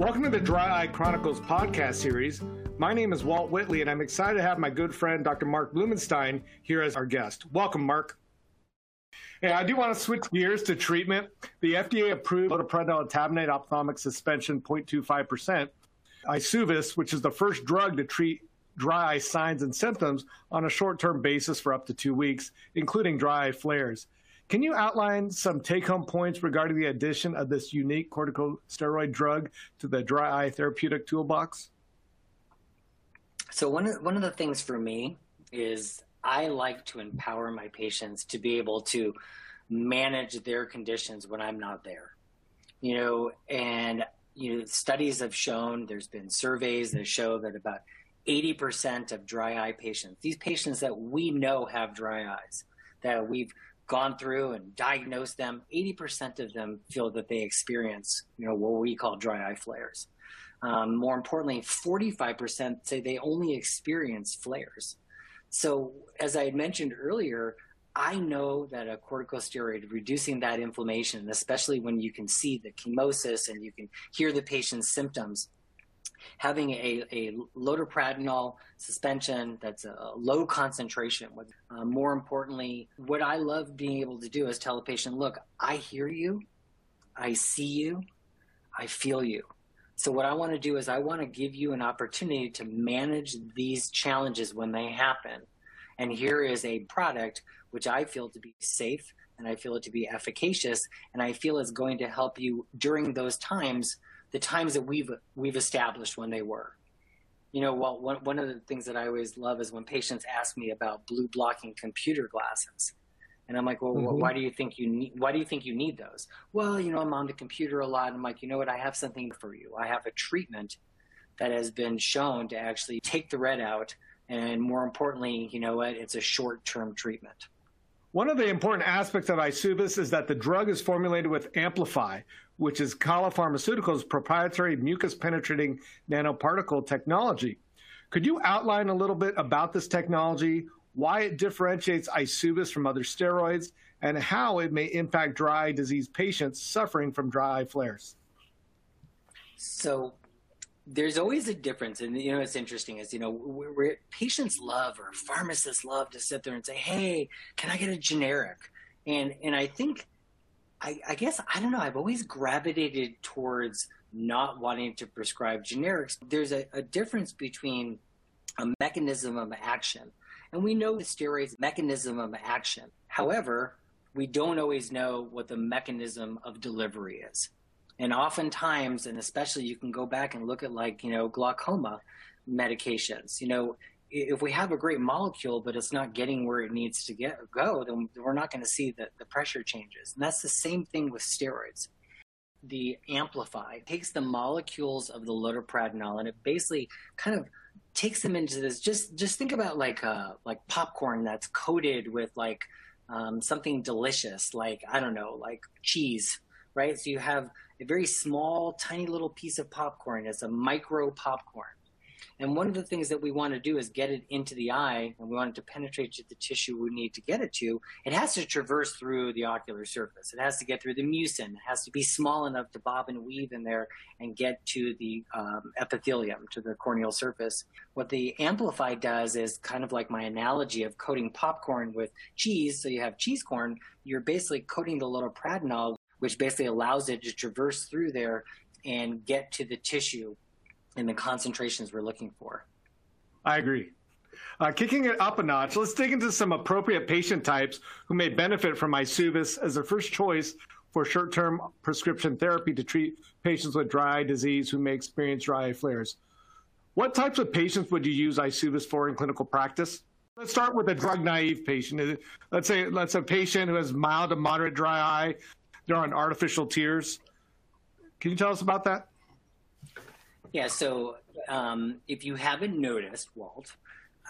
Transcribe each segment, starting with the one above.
Welcome to the Dry Eye Chronicles podcast series. My name is Walt Whitley, and I'm excited to have my good friend Dr. Marc Bloomenstein here as our guest. Welcome, Marc. Hey, I do want to switch gears to treatment. The FDA approved loteprednol etabonate ophthalmic suspension 0.25%, Eysuvis, which is the first drug to treat dry eye signs and symptoms on a short-term basis for up to two weeks, including dry eye flares. Can you outline some take-home points regarding the addition of this unique corticosteroid drug to the dry eye therapeutic toolbox? So one of one of the things for me is I like to empower my patients to be able to manage their conditions when I'm not there. You know, and you know, studies have shown there's been surveys that show that about 80% of dry eye patients, these patients that we know have dry eyes, that we've gone through and diagnosed them, 80% of them feel that they experience, you know, what we call dry eye flares. Um, more importantly, 45% say they only experience flares. So, as I had mentioned earlier, I know that a corticosteroid reducing that inflammation, especially when you can see the chemosis and you can hear the patient's symptoms, having a, a loteprednol suspension that's a low concentration. Uh, more importantly, what I love being able to do is tell a patient, look, I hear you, I see you, I feel you. So what I want to do is I want to give you an opportunity to manage these challenges when they happen. And here is a product which I feel to be safe and I feel it to be efficacious and I feel it's going to help you during those times the times that we've we've established when they were. You know, well, one one of the things that I always love is when patients ask me about blue blocking computer glasses, and I'm like, well, mm-hmm. why do you think you need why do you think you need those? Well, you know, I'm on the computer a lot. And I'm like, you know what? I have something for you. I have a treatment that has been shown to actually take the red out, and more importantly, you know what? It's a short term treatment. One of the important aspects of Eysuvis is that the drug is formulated with AMPPLIFY, which is Kala Pharmaceuticals' proprietary mucus penetrating nanoparticle technology. Could you outline a little bit about this technology, why it differentiates Eysuvis from other steroids, and how it may impact dry eye disease patients suffering from dry eye flares? So, there's always a difference and you know it's interesting is you know patients love or pharmacists love to sit there and say hey can i get a generic and and i think I, I guess i don't know i've always gravitated towards not wanting to prescribe generics. There's a, a difference between a mechanism of action and we know the steroids mechanism of action. However we don't always know what the mechanism of delivery is. And oftentimes, and especially you can go back and look at like, you know, glaucoma medications, you know, if we have a great molecule, but it's not getting where it needs to get go, then we're not going to see that the pressure changes. And that's the same thing with steroids. The AMPPLIFY takes the molecules of the loteprednol and it basically kind of takes them into this. Just just think about like uh, like popcorn that's coated with like um, something delicious, like I don't know, like cheese, right? So you have a very small, tiny little piece of popcorn. It's a micro popcorn. And one of the things that we want to do is get it into the eye, and we want it to penetrate to the tissue we need to get it to. It has to traverse through the ocular surface. It has to get through the mucin. It has to be small enough to bob and weave in there and get to the um, epithelium, to the corneal surface. What the AMPPLIFY does is kind of like my analogy of coating popcorn with cheese. So you have cheese corn, you're basically coating the loteprednol which basically allows it to traverse through there and get to the tissue in the concentrations we're looking for. I agree. Uh, kicking it up a notch, let's dig into some appropriate patient types who may benefit from Eysuvis as their first choice for short-term prescription therapy to treat patients with dry eye disease who may experience dry eye flares. What types of patients would you use Eysuvis for in clinical practice? Let's start with a drug-naive patient. Let's say let's a patient who has mild to moderate dry eye they're on artificial tears. Can you tell us about that? Yeah, so um, if you haven't noticed, Walt,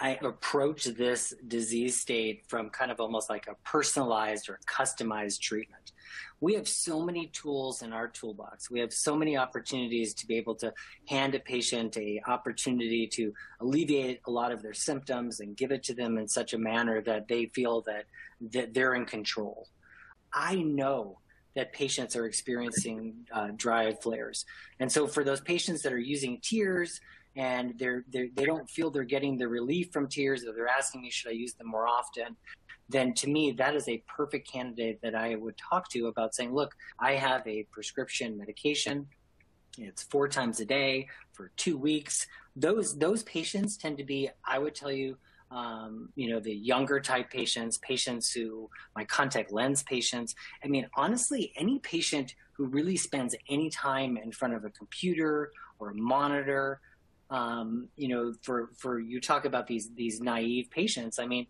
I approach this disease state from kind of almost like a personalized or customized treatment. We have so many tools in our toolbox. We have so many opportunities to be able to hand a patient a opportunity to alleviate a lot of their symptoms and give it to them in such a manner that they feel that, that they're in control. I know that patients are experiencing uh, dry flares. And so for those patients that are using tears and they're, they're, they do not feel they're getting the relief from tears or they're asking me, should I use them more often? Then to me, that is a perfect candidate that I would talk to about saying, look, I have a prescription medication. It's four times a day for two weeks. Those, those patients tend to be, I would tell you, um, you know, the younger type patients, patients who, my contact lens patients. I mean, honestly, any patient who really spends any time in front of a computer or a monitor, um, you know, for, for you talk about these, these naive patients, I mean,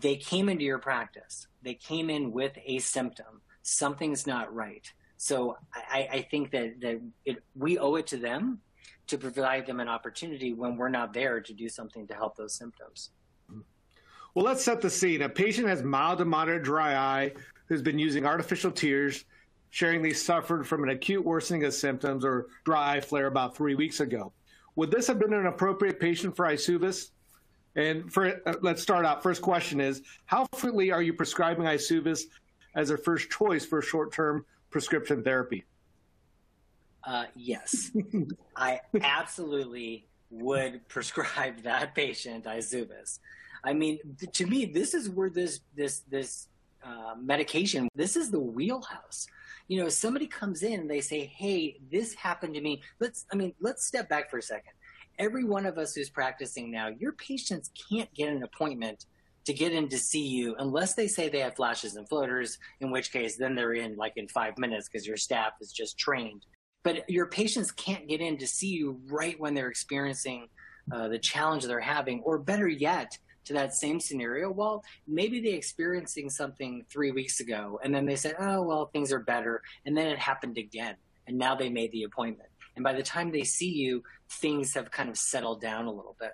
they came into your practice, they came in with a symptom, something's not right. So I, I think that, that it, we owe it to them to provide them an opportunity when we're not there to do something to help those symptoms. Well, let's set the scene. A patient has mild to moderate dry eye who's been using artificial tears, sharing they suffered from an acute worsening of symptoms or dry eye flare about three weeks ago. Would this have been an appropriate patient for Eysuvis? And for uh, let's start out. First question is: How frequently are you prescribing Eysuvis as a first choice for short-term prescription therapy? Uh, yes, I absolutely would prescribe that patient Eysuvis. I mean, to me, this is where this this this uh, medication. This is the wheelhouse. You know, somebody comes in and they say, "Hey, this happened to me." Let's. I mean, let's step back for a second. Every one of us who's practicing now, your patients can't get an appointment to get in to see you unless they say they have flashes and floaters, in which case then they're in like in five minutes because your staff is just trained. But your patients can't get in to see you right when they're experiencing uh, the challenge they're having, or better yet, to that same scenario, well, maybe they're experiencing something three weeks ago and then they said, oh, well, things are better. And then it happened again. And now they made the appointment. And by the time they see you, things have kind of settled down a little bit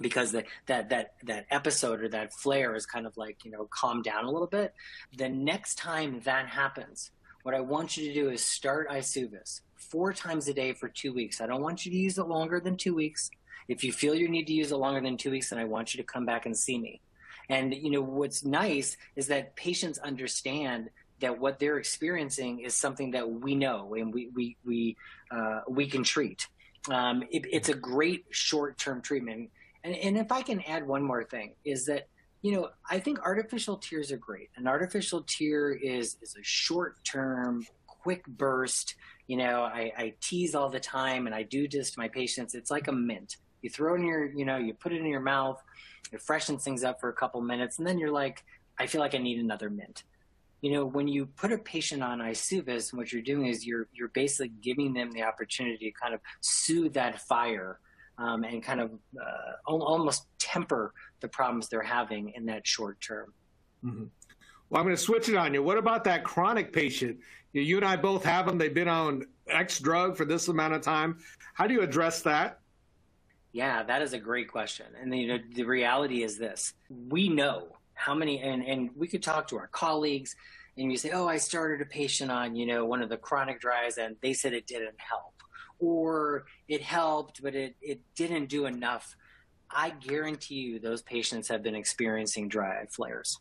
because the, that that that episode or that flare is kind of like you know calmed down a little bit. The next time that happens, what I want you to do is start Eysuvis four times a day for two weeks. I don't want you to use it longer than two weeks. If you feel you need to use it longer than two weeks, then I want you to come back and see me. And you know what's nice is that patients understand that what they're experiencing is something that we know and we we we uh, we can treat. Um, it, it's a great short term treatment. And, and if I can add one more thing, is that you know I think artificial tears are great. An artificial tear is is a short term, quick burst. You know, I, I tease all the time, and I do this to my patients. It's like a mint you throw in your, you know, you put it in your mouth, it freshens things up for a couple minutes, and then you're like, I feel like I need another mint. You know, when you put a patient on Eysuvis, what you're doing is you're you're basically giving them the opportunity to kind of soothe that fire um, and kind of uh, almost temper the problems they're having in that short term. Mm-hmm. Well, I'm going to switch it on you. What about that chronic patient? You and I both have them. They've been on X drug for this amount of time. How do you address that? Yeah, that is a great question. And you know, the reality is this: we know how many, and and we could talk to our colleagues, and you say, "Oh, I started a patient on you know one of the chronic dries, and they said it didn't help, or it helped, but it it didn't do enough." I guarantee you, those patients have been experiencing dry eye flares.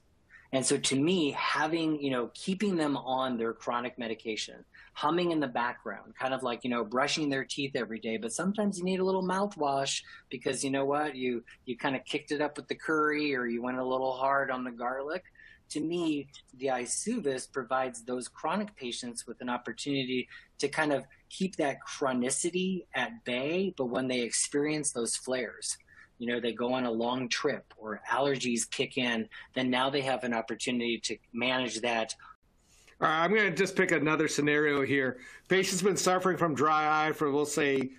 And so to me, having, you know, keeping them on their chronic medication, humming in the background, kind of like, you know, brushing their teeth every day, but sometimes you need a little mouthwash because you know what? You you kind of kicked it up with the curry or you went a little hard on the garlic. To me, the Eysuvis provides those chronic patients with an opportunity to kind of keep that chronicity at bay, but when they experience those flares, you know, they go on a long trip or allergies kick in, then now they have an opportunity to manage that. Right, I'm going to just pick another scenario here. Patient's been suffering from dry eye for, we'll say,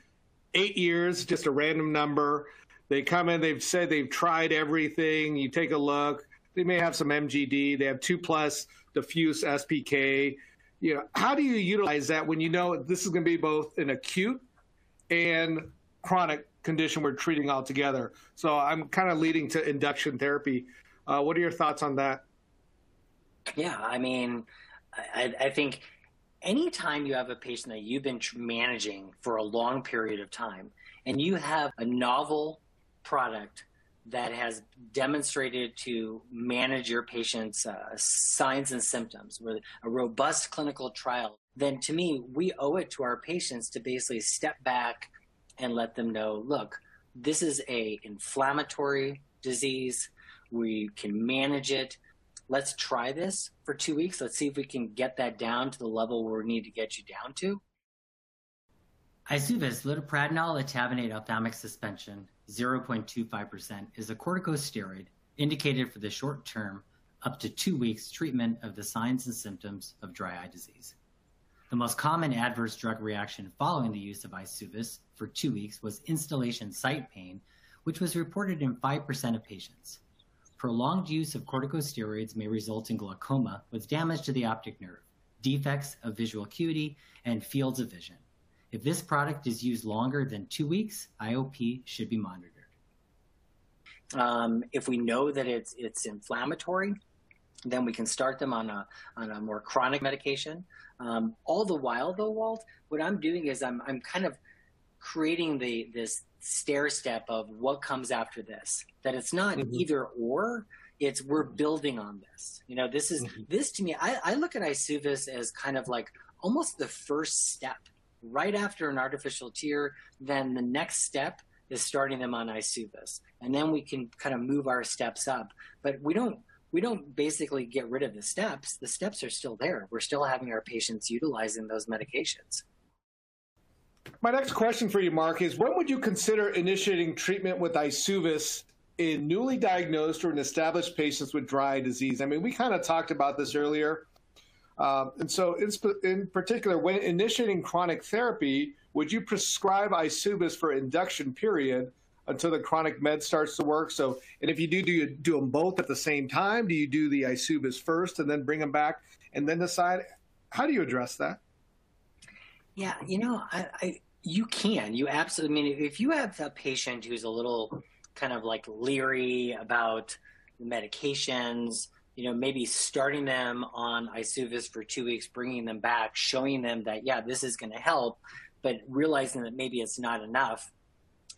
eight years, just a random number. They come in, they've said they've tried everything. You take a look, they may have some MGD, they have two plus diffuse SPK. You know, how do you utilize that when you know this is going to be both an acute and chronic condition we're treating altogether. So I'm kind of leading to induction therapy. Uh, what are your thoughts on that? Yeah, I mean, I, I think anytime you have a patient that you've been managing for a long period of time and you have a novel product that has demonstrated to manage your patient's uh, signs and symptoms with a robust clinical trial, then to me, we owe it to our patients to basically step back and let them know, look, this is a inflammatory disease. We can manage it. Let's try this for two weeks. Let's see if we can get that down to the level where we need to get you down to. Eysuvis, loteprednol etabonate ophthalmic suspension, 0.25%, is a corticosteroid indicated for the short term, up to two weeks treatment of the signs and symptoms of dry eye disease. The most common adverse drug reaction following the use of Eysuvis for two weeks was instillation site pain, which was reported in 5% of patients. Prolonged use of corticosteroids may result in glaucoma with damage to the optic nerve, defects of visual acuity, and fields of vision. If this product is used longer than two weeks, IOP should be monitored. Um, if we know that it's it's inflammatory, then we can start them on a on a more chronic medication. Um, all the while, though, Walt, what I'm doing is I'm I'm kind of creating the this stair step of what comes after this. That it's not mm-hmm. either or. It's we're building on this. You know, this is mm-hmm. this to me. I, I look at Eysuvis as kind of like almost the first step right after an artificial tear, then the next step is starting them on Eysuvis. And then we can kind of move our steps up. But we don't we don't basically get rid of the steps. The steps are still there. We're still having our patients utilizing those medications. My next question for you, Marc, is when would you consider initiating treatment with Eysuvis in newly diagnosed or in established patients with dry eye disease? I mean, we kind of talked about this earlier. Um, and so, in, in, particular, when initiating chronic therapy, would you prescribe Eysuvis for induction period until the chronic med starts to work? So, and if you do, do you do them both at the same time? Do you do the Eysuvis first and then bring them back and then decide? How do you address that? Yeah, you know, I, I you can. You absolutely. I mean, if you have a patient who's a little kind of like leery about medications you know, maybe starting them on Eysuvis for two weeks, bringing them back, showing them that, yeah, this is going to help, but realizing that maybe it's not enough.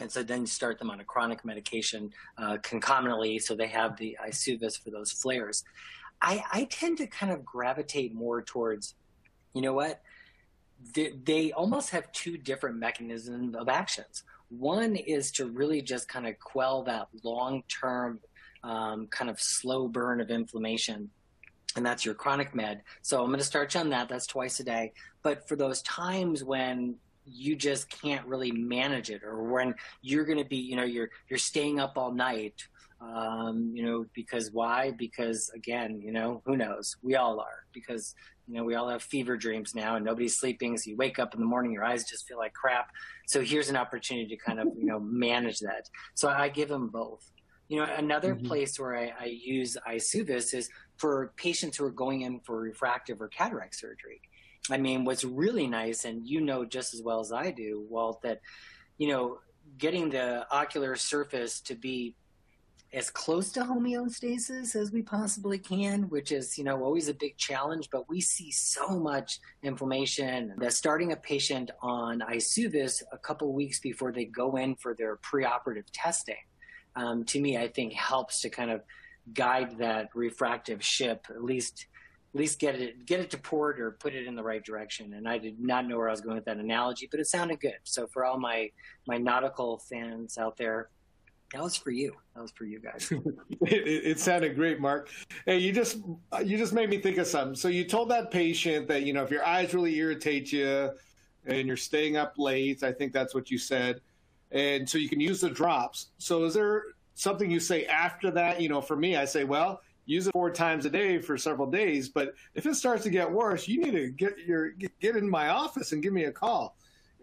And so then you start them on a chronic medication uh, concomitantly so they have the Eysuvis for those flares. I, I tend to kind of gravitate more towards, you know what? They, they almost have two different mechanisms of actions. One is to really just kind of quell that long term um, kind of slow burn of inflammation. And that's your chronic med. So I'm going to start you on that. That's twice a day. But for those times when you just can't really manage it. Or when you're going to be you know you're you're staying up all night um, you know because why? Because again you know who knows? We all are. Because you know we all have fever dreams now and nobody's sleeping. So you wake up in the morning your eyes just feel like crap. So here's an opportunity to kind of you know manage that. So i give them both. You know, another mm-hmm. place where I, I use Eysuvis is for patients who are going in for refractive or cataract surgery. I mean, what's really nice, and you know just as well as I do, Walt, that, you know, getting the ocular surface to be as close to homeostasis as we possibly can, which is, you know, always a big challenge, but we see so much inflammation that starting a patient on Eysuvis a couple weeks before they go in for their preoperative testing. Um, to me, I think helps to kind of guide that refractive ship, at least at least get it get it to port or put it in the right direction. And I did not know where I was going with that analogy, but it sounded good. So for all my my nautical fans out there, that was for you. That was for you guys. it, it, sounded great, Marc. Hey, you just you just made me think of something. So you told that patient that you know if your eyes really irritate you and you're staying up late, I think that's what you said and so you can use the drops. So is there something you say after that? You know, for me, I say, well, use it four times a day for several days. But if it starts to get worse, you need to get your get in my office and give me a call.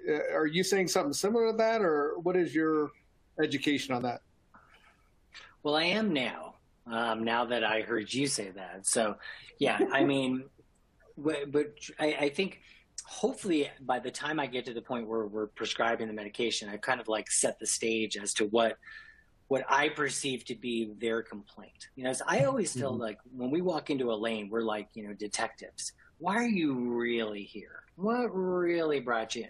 Uh, are you saying something similar to that, or what is your education on that? Well, I am now. Um, now that I heard you say that, so yeah, I mean, but I, I think hopefully by the time I get to the point where we're prescribing the medication, I kind of like set the stage as to what what I perceive to be their complaint. You know, I always feel mm-hmm. like when we walk into a lane, we're like, you know, detectives. Why are you really here? What really brought you in?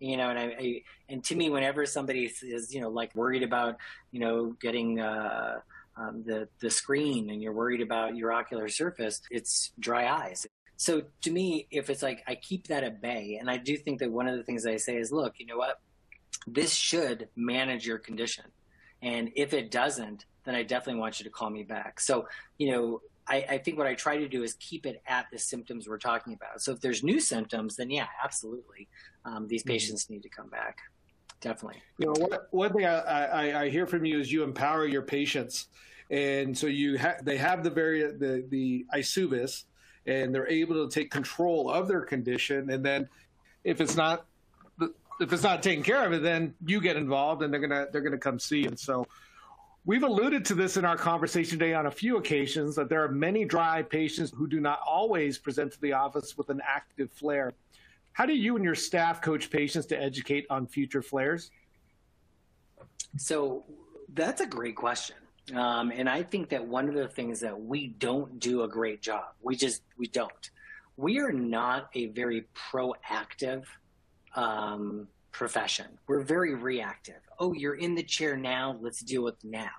you know and I, I, and to me whenever somebody is you know like worried about you know getting uh, um, the the screen and you're worried about your ocular surface it's dry eyes so to me if it's like i keep that at bay and i do think that one of the things i say is look you know what this should manage your condition and if it doesn't then i definitely want you to call me back so you know I, I, think what I try to do is keep it at the symptoms we're talking about. So if there's new symptoms, then yeah, absolutely, um, these mm-hmm. patients mm-hmm. need to come back. Definitely. You know, one, one thing I, I, I, hear from you is you empower your patients, and so you ha- they have the very the the Eysuvis, and they're able to take control of their condition, and then if it's not if it's not taken care of then you get involved, and they're gonna they're gonna come see. And so We've alluded to this in our conversation today on a few occasions that there are many dry patients who do not always present to the office with an active flare. How do you and your staff coach patients to educate on future flares? So that's a great question. Um, and I think that one of the things that we don't do a great job, we just, we don't. We are not a very proactive um, profession. We're very reactive. Oh, you're in the chair now, let's deal with now.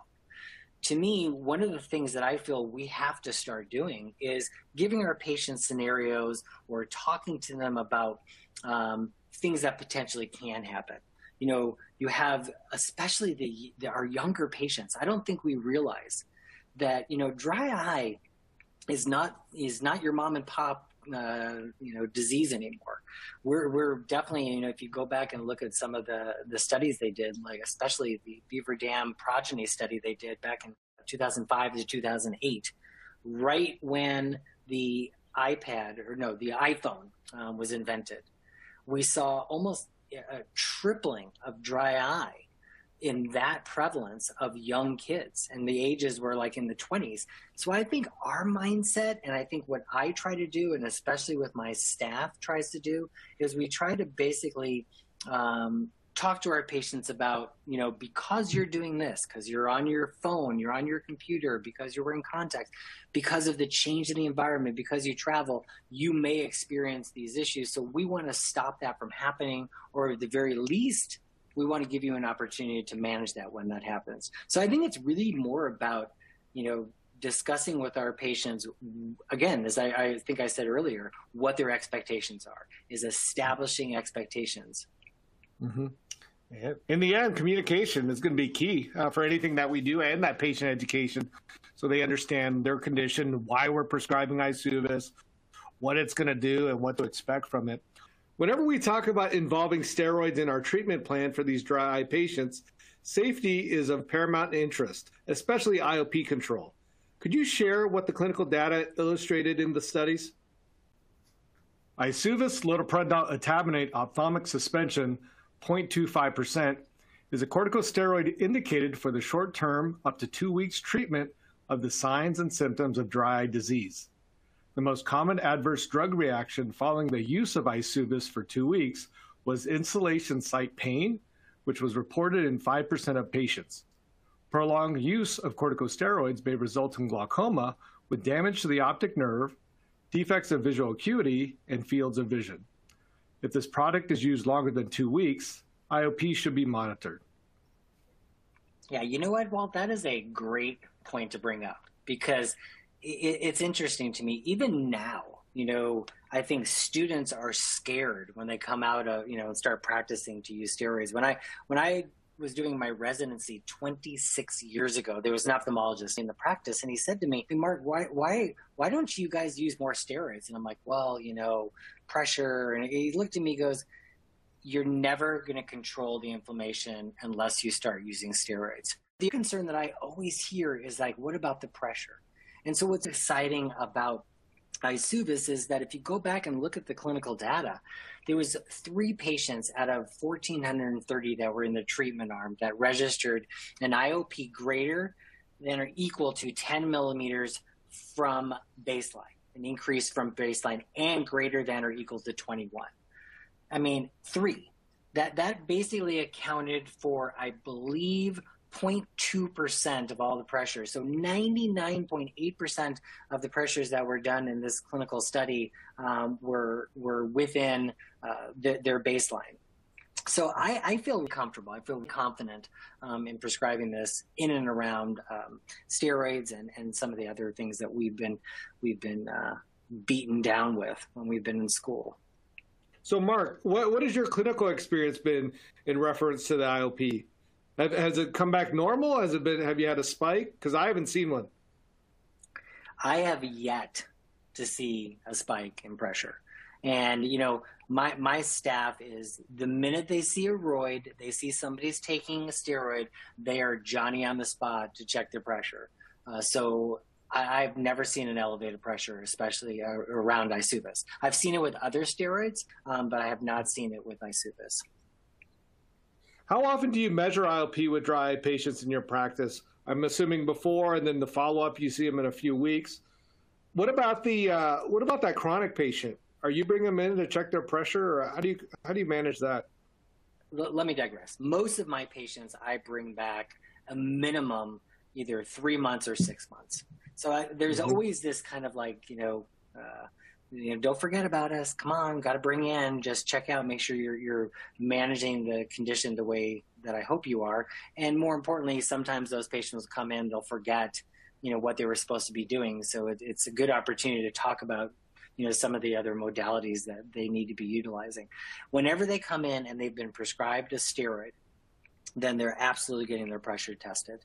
To me, one of the things that I feel we have to start doing is giving our patients scenarios or talking to them about um, things that potentially can happen. You know, you have especially the, the our younger patients. I don't think we realize that you know dry eye is not is not your mom and pop uh, you know disease anymore. We're we're definitely you know if you go back and look at some of the the studies they did, like especially the Beaver Dam progeny study they did back in 2005 to 2008, right when the iPad or no the iPhone um, was invented, we saw almost a tripling of dry eye in that prevalence of young kids and the ages were like in the 20s so i think our mindset and i think what i try to do and especially with my staff tries to do is we try to basically um, talk to our patients about you know because you're doing this because you're on your phone you're on your computer because you're wearing contacts because of the change in the environment because you travel you may experience these issues. So we want to stop that from happening or at the very least we want to give you an opportunity to manage that when that happens. So I think it's really more about, you know, discussing with our patients again as I, I, think i said earlier what their expectations are is establishing expectations mm-hmm. in the end communication is going to be key uh, for anything that we do and that patient education so they understand their condition why we're prescribing Eysuvis what it's going to do and what to expect from it Whenever we talk about involving steroids in our treatment plan for these dry eye patients, safety is of paramount interest, especially IOP control. Could you share what the clinical data illustrated in the studies? Eysuvis loteprednol etabonate ophthalmic suspension 0.25% is a corticosteroid indicated for the short term up to two weeks treatment of the signs and symptoms of dry eye disease. The most common adverse drug reaction following the use of Eysuvis for two weeks was instillation site pain, which was reported in 5% of patients. Prolonged use of corticosteroids may result in glaucoma with damage to the optic nerve, defects of visual acuity, and fields of vision. If this product is used longer than two weeks, IOP should be monitored. Yeah, you know what, Walt? That is a great point to bring up because it, it's interesting to me. Even now, you know, I think students are scared when they come out of, you know, and start practicing to use steroids. When I when I was doing my residency 26 years ago, there was an ophthalmologist in the practice, and he said to me, hey, "Marc, why why why don't you guys use more steroids?" And I'm like, "Well, you know, pressure." And he looked at me, goes, "You're never going to control the inflammation unless you start using steroids." The concern that I always hear is like, "What about the pressure?" And so what's exciting about Eysuvis is that if you go back and look at the clinical data, there was three patients out of 1,430 that were in the treatment arm that registered an IOP greater than or equal to 10 millimeters from baseline, an increase from baseline, and greater than or equal to 21. I mean, three. That that basically accounted for, I believe, 0.2% of all the pressures. So 99.8% of the pressures that were done in this clinical study um, were, were within uh, the, their baseline. so I, I, feel comfortable. I feel confident um, in prescribing this in and around um, steroids and, and some of the other things that we've been we've been uh, beaten down with when we've been in school. So, Marc, what what has your clinical experience been in reference to the IOP? Has it come back normal? Has it been? Have you had a spike? Because I haven't seen one. I have yet to see a spike in pressure. And you know, my my staff is the minute they see a roid, they see somebody's taking a steroid, they are Johnny on the spot to check their pressure. Uh, so I, have never seen an elevated pressure, especially uh, around Eysuvis. I've seen it with other steroids, um, but I have not seen it with Eysuvis. How often do you measure IOP with dry eye patients in your practice? I'm assuming before, and then the follow up. You see them in a few weeks. What about the uh, what about that chronic patient? Are you bringing them in to check their pressure, or how do you how do you manage that? L- let me digress. Most of my patients, I bring back a minimum either three months or six months. So I, there's mm-hmm. always this kind of like you know. Uh, you know, don't forget about us. Come on, got to bring in. Just check out. Make sure you're you're managing the condition the way that I hope you are. And more importantly, sometimes those patients will come in, they'll forget, you know, what they were supposed to be doing. So it, it's a good opportunity to talk about you know some of the other modalities that they need to be utilizing. Whenever they come in and they've been prescribed a steroid, then they're absolutely getting their pressure tested.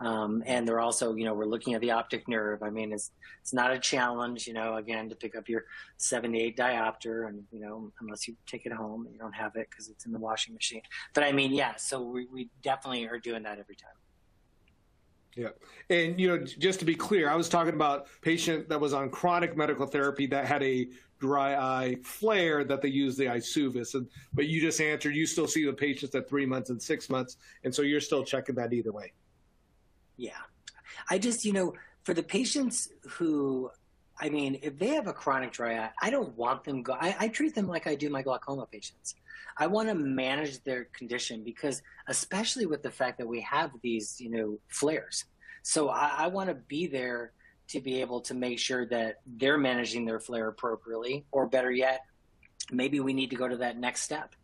Um, and they're also, you know, we're looking at the optic nerve. I mean, it's it's not a challenge, you know, again to pick up your 78 diopter, and you know, unless you take it home you don't have it because it's in the washing machine. But I mean, yeah, so we, we definitely are doing that every time. Yeah. And, you know, just to be clear, I was talking about patient that was on chronic medical therapy that had a dry eye flare that they use the Eysuvis. And, but you just answered, you still see the patients at three months and six months. And so you're still checking that either way. Yeah. I just, you know, for the patients who, I mean, if they have a chronic dry eye, I don't want them go. I, I treat them like I do my glaucoma patients. I want to manage their condition because, especially with the fact that we have these, you know, flares. So I, I want to be there to be able to make sure that they're managing their flare appropriately, or better yet, maybe we need to go to that next step.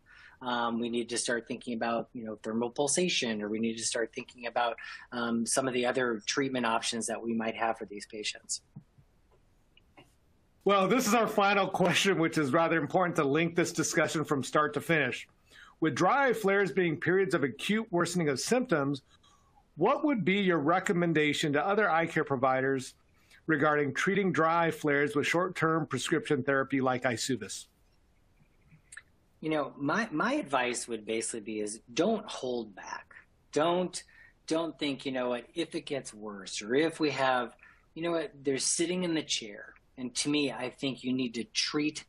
Um, we need to start thinking about, you know, thermal pulsation, or we need to start thinking about um, some of the other treatment options that we might have for these patients. Well, this is our final question, which is rather important to link this discussion from start to finish. With dry eye flares being periods of acute worsening of symptoms, what would be your recommendation to other eye care providers regarding treating dry eye flares with short term prescription therapy like Eysuvis? You know, my, my advice would basically be is don't hold back. Don't don't think, you know what, if it gets worse or if we have, you know what, they're sitting in the chair and to me, I think you need to treat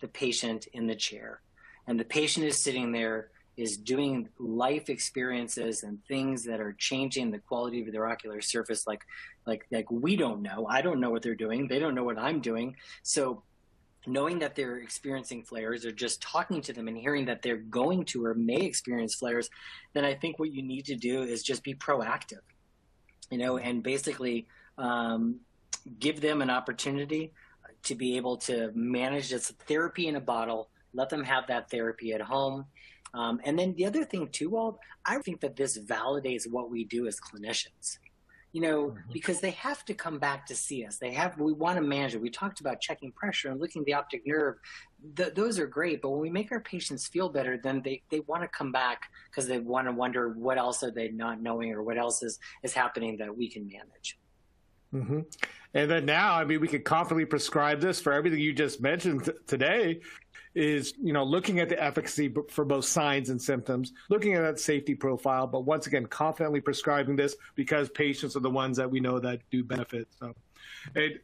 the patient in the chair. And the patient is sitting there, is doing life experiences and things that are changing the quality of their ocular surface like like like we don't know. I don't know what they're doing. They don't know what I'm doing. So knowing that they're experiencing flares or just talking to them and hearing that they're going to or may experience flares, then I think what you need to do is just be proactive, you know, and basically um, give them an opportunity to be able to manage this therapy in a bottle, let them have that therapy at home. Um, and then the other thing too, Walt, I think that this validates what we do as clinicians. You know, mm-hmm. because they have to come back to see us. They have. We want to manage it. We talked about checking pressure and looking at the optic nerve. Th- those are great, but when we make our patients feel better, then they, they want to come back because they want to wonder what else are they not knowing or what else is is happening that we can manage. Mm-hmm. And then now, I mean, we could confidently prescribe this for everything you just mentioned t- today. Is you know looking at the efficacy for both signs and symptoms, looking at that safety profile, but once again, confidently prescribing this because patients are the ones that we know that do benefit. So, hey,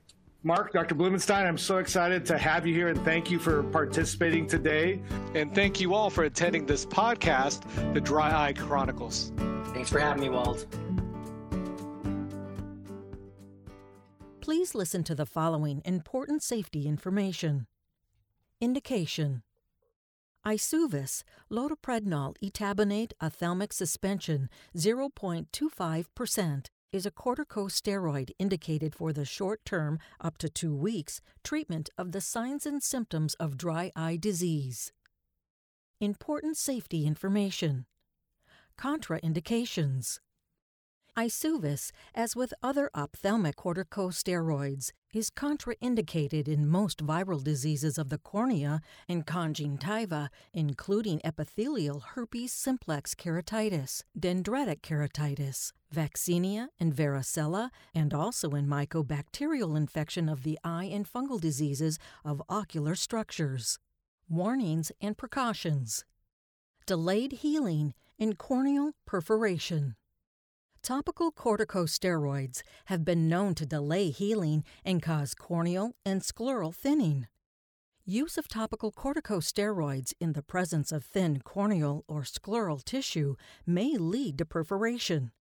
Marc, Dr. Bloomenstein, I'm so excited to have you here and thank you for participating today. And thank you all for attending this podcast, The Dry Eye Chronicles. Thanks for having me, Walt. Please listen to the following important safety information. Indication Eysuvis, loteprednol etabonate ophthalmic suspension 0.25%, is a corticosteroid indicated for the short term, up to two weeks, treatment of the signs and symptoms of dry eye disease. Important safety information. Contraindications. Eysuvis, as with other ophthalmic corticosteroids, is contraindicated in most viral diseases of the cornea and conjunctiva, including epithelial herpes simplex keratitis, dendritic keratitis, vaccinia and varicella, and also in mycobacterial infection of the eye and fungal diseases of ocular structures. Warnings and precautions. Delayed healing in corneal perforation. Topical corticosteroids have been known to delay healing and cause corneal and scleral thinning. Use of topical corticosteroids in the presence of thin corneal or scleral tissue may lead to perforation.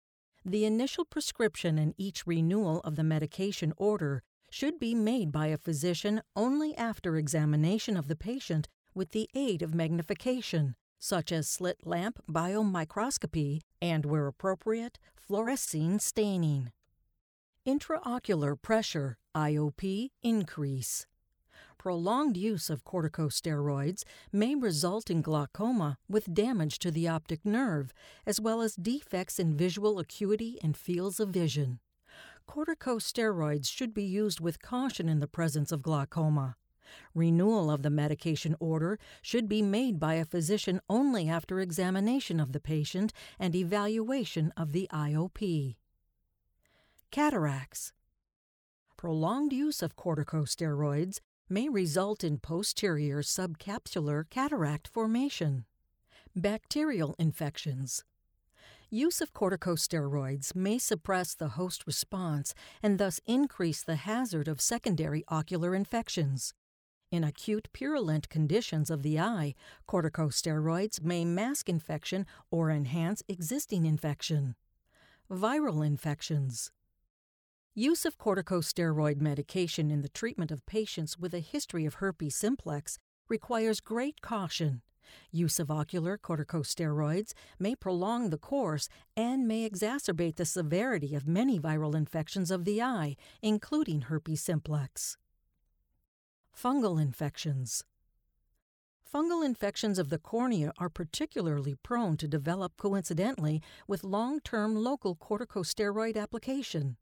The initial prescription and each renewal of the medication order should be made by a physician only after examination of the patient with the aid of magnification, such as slit lamp biomicroscopy and, where appropriate, fluorescein staining. Intraocular pressure, IOP, increase. Prolonged use of corticosteroids may result in glaucoma with damage to the optic nerve, as well as defects in visual acuity and fields of vision. Corticosteroids should be used with caution in the presence of glaucoma. Renewal of the medication order should be made by a physician only after examination of the patient and evaluation of the IOP. Cataracts. Prolonged use of corticosteroids may result in posterior subcapsular cataract formation. Bacterial infections. Use of corticosteroids may suppress the host response and thus increase the hazard of secondary ocular infections. In acute purulent conditions of the eye, corticosteroids may mask infection or enhance existing infection. Viral infections. Use of corticosteroid medication in the treatment of patients with a history of herpes simplex requires great caution. Use of ocular corticosteroids may prolong the course and may exacerbate the severity of many viral infections of the eye, including herpes simplex. Fungal infections. Fungal infections of the cornea are particularly prone to develop coincidentally with long term local corticosteroid application.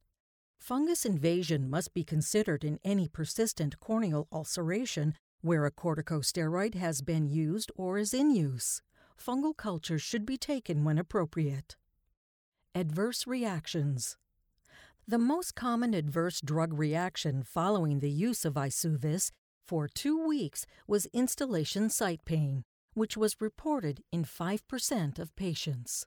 Fungus invasion must be considered in any persistent corneal ulceration where a corticosteroid has been used or is in use. Fungal cultures should be taken when appropriate. Adverse reactions. The most common adverse drug reaction following the use of Eysuvis for two weeks was instillation site pain, which was reported in 5% of patients.